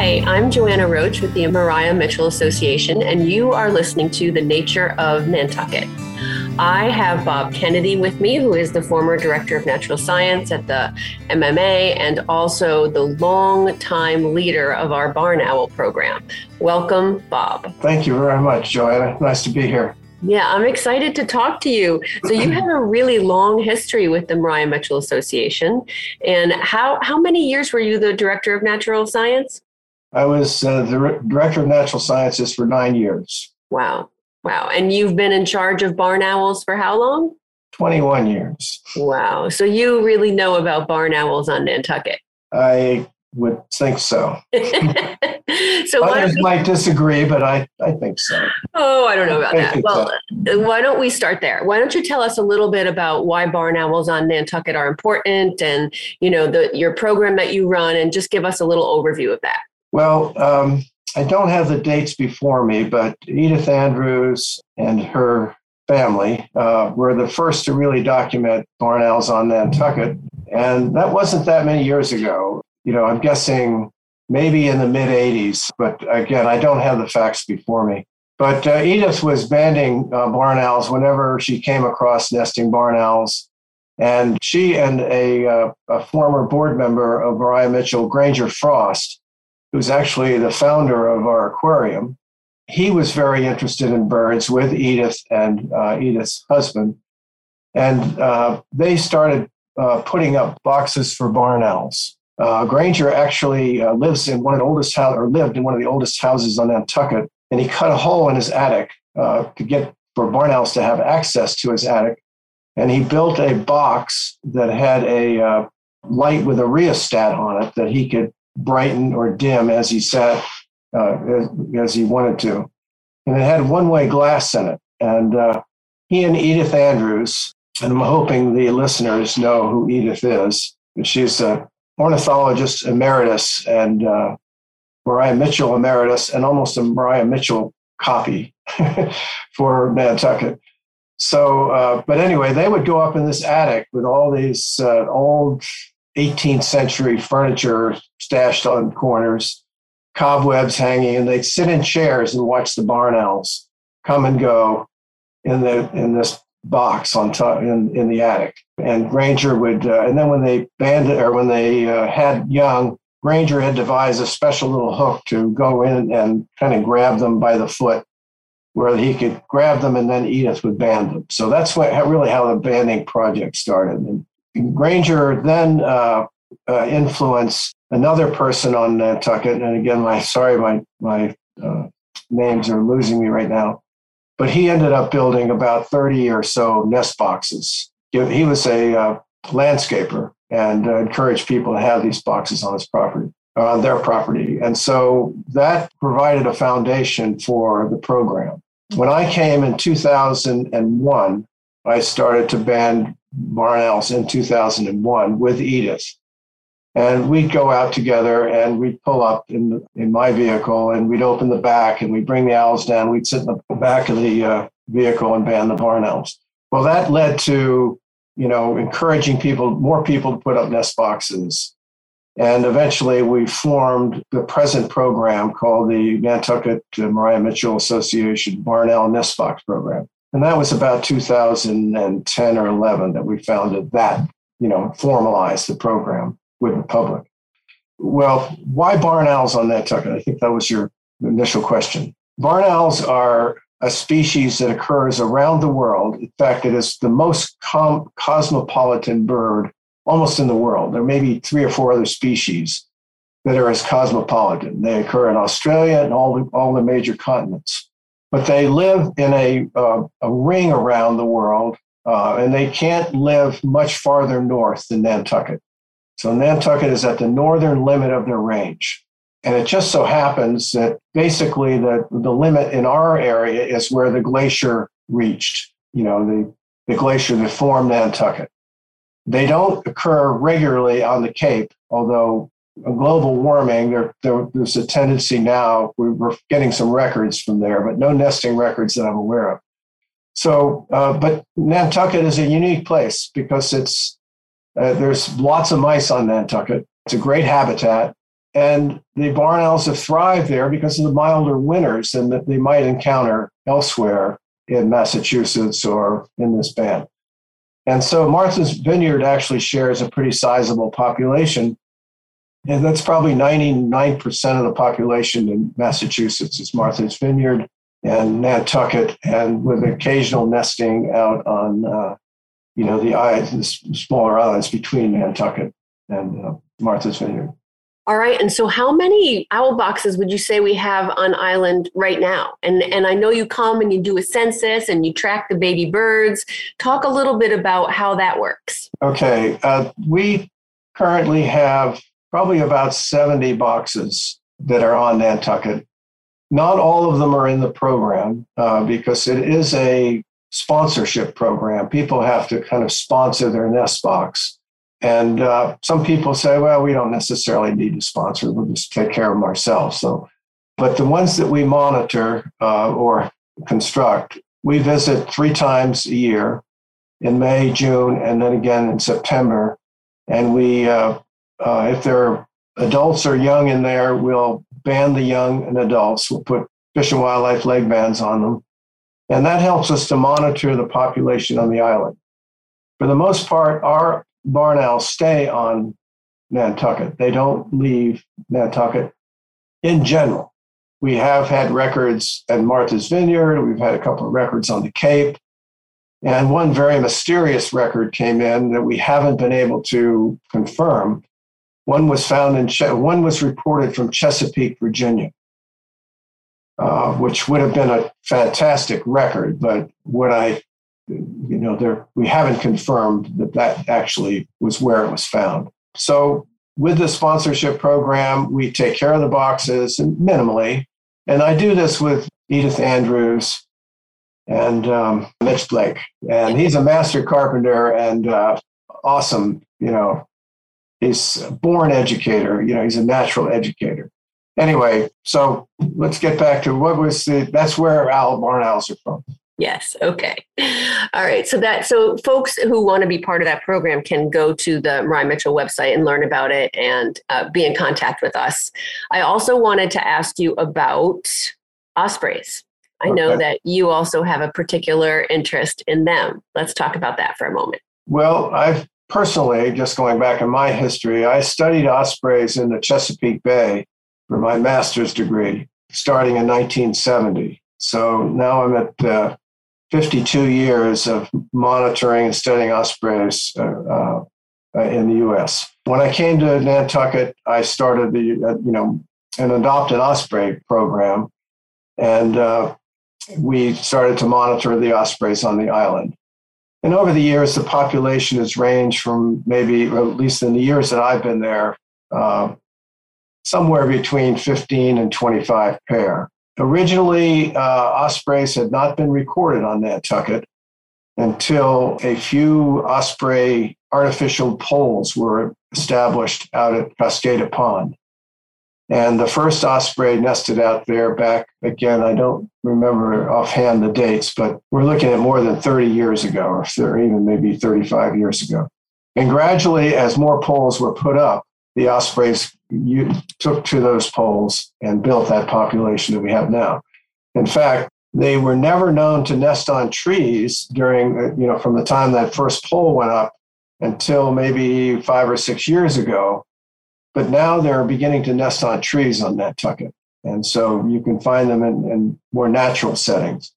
Hi, I'm Joanna Roche with the Maria Mitchell Association, and you are listening to The Nature of Nantucket. I have Bob Kennedy with me, who is the former director of natural science at the MMA and also the long-time leader of our barn owl program. Welcome, Bob. Thank you very much, Joanna. Nice to be here. Yeah, I'm excited to talk to you. So you have a really long history with the Maria Mitchell Association. And how, how many years were you the director of natural science? I was uh, the director of natural sciences for nine years. Wow. Wow. And you've been in charge of barn owls for how long? 21 years. Wow. So you really know about barn owls on Nantucket. I would think so. so others we, might disagree, but I, I think so. Oh, I don't know about that. Well, so. why don't we start there? Why don't you tell us a little bit about why barn owls on Nantucket are important, and you know the your program that you run, and just give us a little overview of that. Well, um, I don't have the dates before me, but Edith Andrews and her family uh, were the first to really document barn owls on Nantucket. And that wasn't that many years ago. You know, I'm guessing maybe in the mid 80s, but again, I don't have the facts before me. But uh, Edith was banding uh, barn owls whenever she came across nesting barn owls. And she and a, uh, a former board member of Maria Mitchell, Granger Frost, who's actually the founder of our aquarium, he was very interested in birds with Edith and uh, Edith's husband. And uh, they started uh, putting up boxes for barn owls. Uh, Granger actually uh, lives in one of the oldest house, or lived in one of the oldest houses on Nantucket, and he cut a hole in his attic uh, to get for barn owls to have access to his attic. And he built a box that had a light with a rheostat on it that he could brighten or dim as he sat, uh, as, he wanted to. And it had one way glass in it. And uh, he and Edith Andrews, and I'm hoping the listeners know who Edith is. She's an ornithologist emeritus and uh, Maria Mitchell emeritus, and almost a Maria Mitchell copy for Nantucket. So, uh, but anyway, they would go up in this attic with all these uh, old 18th century furniture stashed on corners, cobwebs hanging, and they'd sit in chairs and watch the barn owls come and go in the in this box on top in, in the attic. And Granger would, uh, and then when they banded or when they uh, had young, Granger had devised a special little hook to go in and kind of grab them by the foot, where he could grab them and then Edith would band them. So that's what really how the banding project started. And Granger then uh, uh, influenced another person on Nantucket, and again, my sorry, my my uh, names are losing me right now. But he ended up building about thirty or so nest boxes. He was a uh, landscaper and uh, encouraged people to have these boxes on his property, on their property, and so that provided a foundation for the program. When I came in 2001, I started to band barn owls in 2001 with Edith. And we'd go out together and we'd pull up in, in my vehicle and we'd open the back and we'd bring the owls down. We'd sit in the back of the uh, vehicle and band the barn owls. Well, that led to, you know, encouraging people, more people to put up nest boxes. And eventually we formed the present program called the Nantucket Maria Mitchell Association Barn Owl Nest Box Program. And that was about 2010 or 11 that we founded that, you know, formalized the program with the public. Well, why barn owls on Nantucket? I think that was your initial question. Barn owls are a species that occurs around the world. In fact, it is the most com- cosmopolitan bird almost in the world. There may be three or four other species that are as cosmopolitan. They occur in Australia and all the, all the major continents but they live in a, uh, a ring around the world, uh, and they can't live much farther north than Nantucket. So Nantucket is at the northern limit of their range. And it just so happens that basically the, the limit in our area is where the glacier reached, you know, the, the glacier that formed Nantucket. They don't occur regularly on the Cape, although global warming, there, there, there's a tendency now, we're getting some records from there, but no nesting records that I'm aware of. So, uh, but Nantucket is a unique place because it's, uh, there's lots of mice on Nantucket. It's a great habitat. And the barn owls have thrived there because of the milder winters than that they might encounter elsewhere in Massachusetts or in this band. And so Martha's Vineyard actually shares a pretty sizable population. And that's probably 99% of the population in Massachusetts is Martha's Vineyard and Nantucket, and with occasional nesting out on, uh, you know, the, the smaller islands between Nantucket and uh, Martha's Vineyard. All right. And so how many owl boxes would you say we have on island right now? And and I know you come and you do a census and you track the baby birds. Talk a little bit about how that works. Okay. Uh, we currently have probably about 70 boxes that are on Nantucket. Not all of them are in the program uh, because it is a sponsorship program. People have to kind of sponsor their nest box. And uh, some people say, well, we don't necessarily need to sponsor; we'll just take care of them ourselves. So, but the ones that we monitor uh, or construct, we visit three times a year in May, June, and then again in September. And we, uh, uh if there are adults or young in there, we'll band the young and adults. We'll put fish and wildlife leg bands on them. And that helps us to monitor the population on the island. For the most part, our barn owls stay on Nantucket. They don't leave Nantucket in general. We have had records at Martha's Vineyard. We've had a couple of records on the Cape. And one very mysterious record came in that we haven't been able to confirm. One was found in, one was reported from Chesapeake, Virginia, uh, which would have been a fantastic record. But what I you know, there we haven't confirmed that that actually was where it was found. So with the sponsorship program, we take care of the boxes minimally, and I do this with Edith Andrews and um, Mitch Blake, and he's a master carpenter and uh, awesome. You know, he's a born educator. You know, he's a natural educator. Anyway, so let's get back to what was the. That's where Al Barn Owls are from. Yes. Okay. All right. So that so folks who want to be part of that program can go to the Maria Mitchell website and learn about it and uh, be in contact with us. I also wanted to ask you about ospreys. I know okay. that you also have a particular interest in them. Let's talk about that for a moment. Well, I've personally, just going back in my history, I studied ospreys in the Chesapeake Bay for my master's degree starting in 1970. So now I'm at uh, 52 years of monitoring and studying ospreys uh, uh, in the U.S. When I came to Nantucket, I started the uh, you know an adopted osprey program, and uh, we started to monitor the ospreys on the island. And over the years, the population has ranged from maybe, at least in the years that I've been there, uh, somewhere between 15 and 25 pair. Originally, uh, ospreys had not been recorded on Nantucket until a few osprey artificial poles were established out at Coskata Pond. And the first osprey nested out there back again, I don't remember offhand the dates, but we're looking at more than 30 years ago, or even maybe 35 years ago. And gradually, as more poles were put up, the ospreys took to those poles and built that population that we have now. In fact, they were never known to nest on trees during, uh, you know, from the time that first pole went up until maybe five or six years ago. But now they're beginning to nest on trees on Nantucket. And so you can find them in, in more natural settings.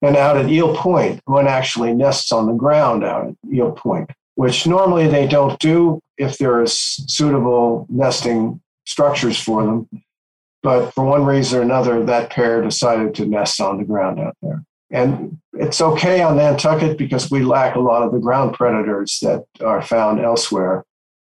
And out at Eel Point, one actually nests on the ground out at Eel Point which normally they don't do if there is suitable nesting structures for them. But for one reason or another, that pair decided to nest on the ground out there. And it's okay on Nantucket because we lack a lot of the ground predators that are found elsewhere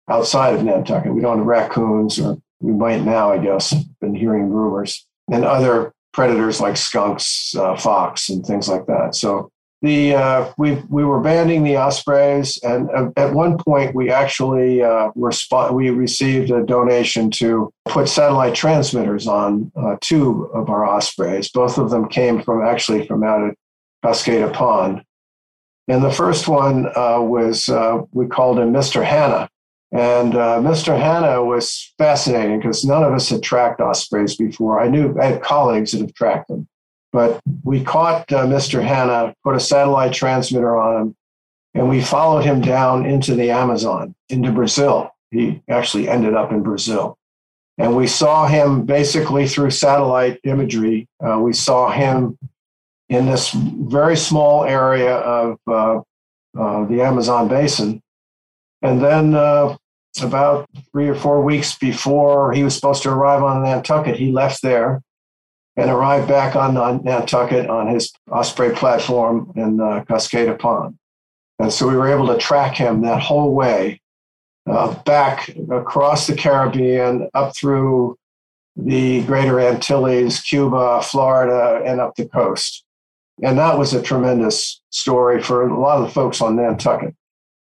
outside of Nantucket. We don't have raccoons, or we might now, I guess, been hearing rumors, and other predators like skunks, uh, fox, and things like that. So the uh, we we were banding the ospreys, and at one point we actually uh, resp- we received a donation to put satellite transmitters on uh, two of our ospreys. Both of them came from actually from out at Coskata Pond, and the first one uh, was uh, we called him Mr. Hannah, And uh, Mr. Hanna was fascinating because none of us had tracked ospreys before. I knew I had colleagues that have tracked them, but we caught uh, Mr. Hanna, put a satellite transmitter on him, and we followed him down into the Amazon, into Brazil. He actually ended up in Brazil. And we saw him basically through satellite imagery. Uh, we saw him in this very small area of uh, uh, the Amazon basin. And then uh, about three or four weeks before he was supposed to arrive on Nantucket, he left there and arrived back on, on Nantucket on his Osprey platform in uh, Coskata Pond. And so we were able to track him that whole way uh, back across the Caribbean, up through the Greater Antilles, Cuba, Florida, and up the coast. And that was a tremendous story for a lot of the folks on Nantucket.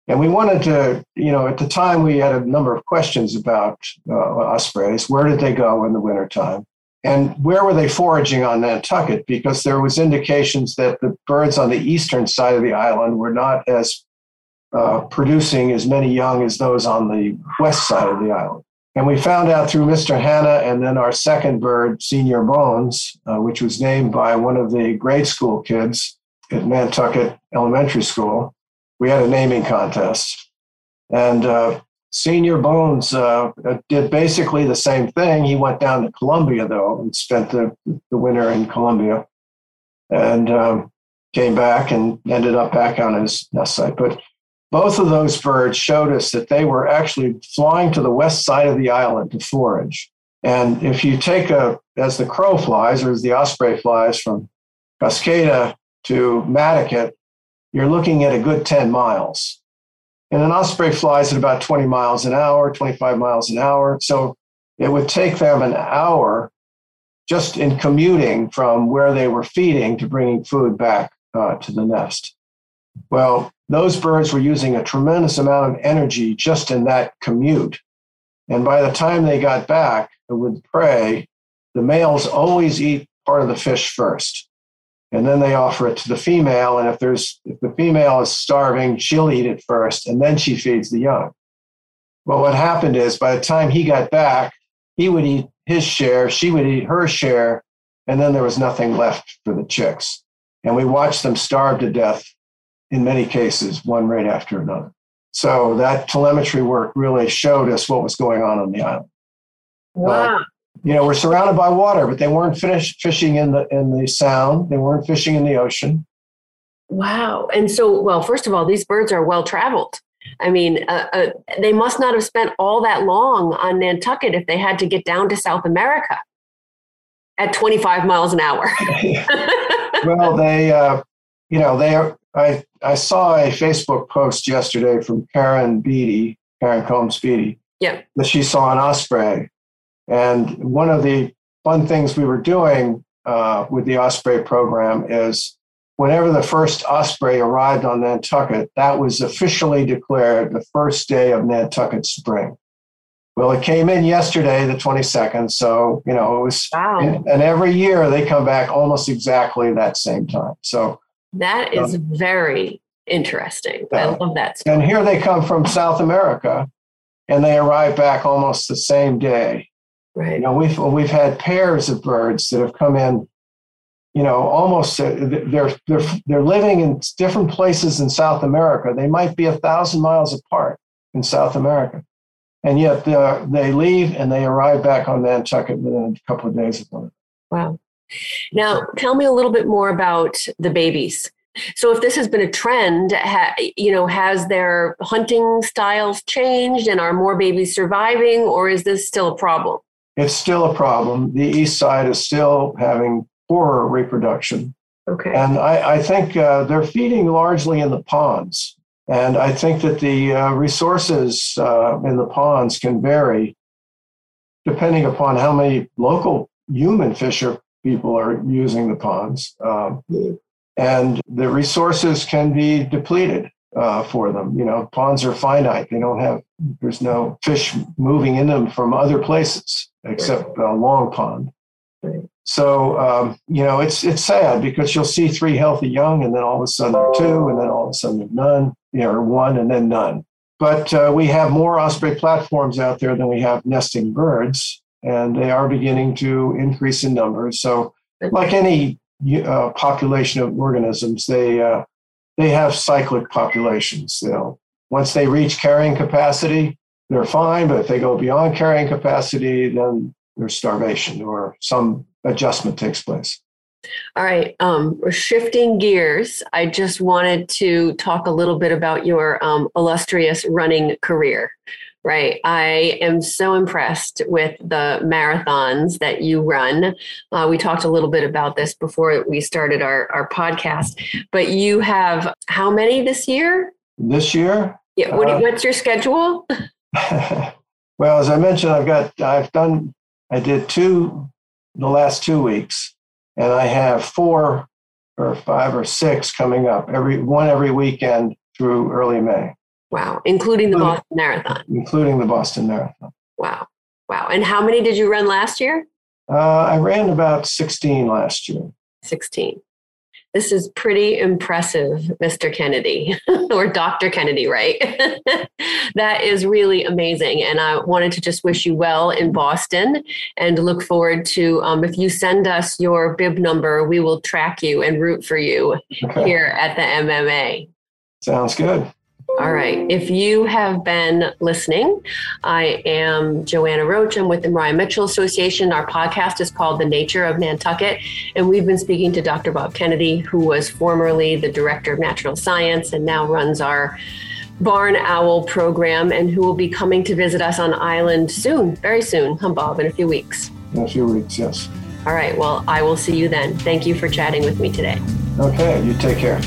And we wanted to, you know, at the time we had a number of questions about uh, ospreys. Where did they go in the wintertime? And where were they foraging on Nantucket? Because there was indications that the birds on the eastern side of the island were not as uh, producing as many young as those on the west side of the island. And we found out through Mr. Hanna and then our second bird, Senior Bones, uh, which was named by one of the grade school kids at Nantucket Elementary School. We had a naming contest. And uh, Senior Bones uh, did basically the same thing. He went down to Colombia, though, and spent the, the winter in Colombia and um, came back and ended up back on his nest site. But both of those birds showed us that they were actually flying to the west side of the island to forage. And if you take a, as the crow flies, or as the osprey flies from Coskata to Madaket, you're looking at a good 10 miles. And an osprey flies at about 20 miles an hour, 25 miles an hour. So it would take them an hour just in commuting from where they were feeding to bringing food back uh, to the nest. Well, those birds were using a tremendous amount of energy just in that commute. And by the time they got back with prey, the males always eat part of the fish first. And then they offer it to the female. And if there's if the female is starving, she'll eat it first, and then she feeds the young. Well, what happened is by the time he got back, he would eat his share, she would eat her share, and then there was nothing left for the chicks. And we watched them starve to death in many cases, one right after another. So that telemetry work really showed us what was going on on the island. Wow. You know, we're surrounded by water, but they weren't fish, fishing in the in the sound. They weren't fishing in the ocean. Wow. And so, well, first of all, these birds are well traveled. I mean, uh, uh, they must not have spent all that long on Nantucket if they had to get down to South America at 25 miles an hour. well, they, uh, you know, they are I, I saw a Facebook post yesterday from Karen Beatty, Karen Combs Beatty, yeah. that she saw an osprey. And one of the fun things we were doing uh, with the osprey program is whenever the first osprey arrived on Nantucket, that was officially declared the first day of Nantucket spring. Well, it came in yesterday, the 22nd. So, you know, it was, wow. and, every year they come back almost exactly that same time. So that is very interesting. Yeah. I love that. Story. And here they come from South America, and they arrive back almost the same day. Right. You know, we've we've had pairs of birds that have come in. You know, almost uh, they're they're they're living in different places in South America. They might be a thousand miles apart in South America, and yet uh, they leave and they arrive back on Nantucket within a couple of days of one another. Wow. Now, tell me a little bit more about the babies. So, if this has been a trend, ha, you know, has their hunting styles changed, and are more babies surviving, or is this still a problem? It's still a problem. The east side is still having poorer reproduction. Okay. And I, I think uh, they're feeding largely in the ponds. And I think that the uh, resources uh, in the ponds can vary depending upon how many local human fisher people are using the ponds. Um, and the resources can be depleted uh, for them. You know, ponds are finite. They don't have, there's no fish moving in them from other places except a long pond. So, um, you know, it's, it's sad because you'll see three healthy young and then all of a sudden there are two and then all of a sudden none, you know, or one and then none. but uh, we have more osprey platforms out there than we have nesting birds, and they are beginning to increase in numbers. So, like any uh, population of organisms, they uh, they have cyclic populations. Know, once they reach carrying capacity, they're fine, but if they go beyond carrying capacity, then there's starvation or some adjustment takes place. All right, um, we're shifting gears. I just wanted to talk a little bit about your um, illustrious running career. Right. I am so impressed with the marathons that you run. Uh, we talked a little bit about this before we started our, our podcast, but you have how many this year? This year? Yeah. What, uh, what's your schedule? well, as I mentioned, I've got, I've done, I did two the last two weeks, and I have four or five or six coming up every one every weekend through early May. Wow, including the Boston Marathon. Including the Boston Marathon. Wow, wow. And how many did you run last year? Uh, I ran about 16 last year. 16. This is pretty impressive, Mr. Kennedy, or Dr. Kennedy, right? that is really amazing. And I wanted to just wish you well in Boston and look forward to um, if you send us your bib number, we will track you and root for you okay. here at the MMA. Sounds good. All right. If you have been listening, I am Joanna Roche. I'm with the Maria Mitchell Association. Our podcast is called The Nature of Nantucket. And we've been speaking to Dr. Bob Kennedy, who was formerly the Director of Natural Science and now runs our Barn Owl program and who will be coming to visit us on island soon, very soon, huh, Bob, in a few weeks. In a few weeks, yes. All right. Well, I will see you then. Thank you for chatting with me today. Okay. You take care.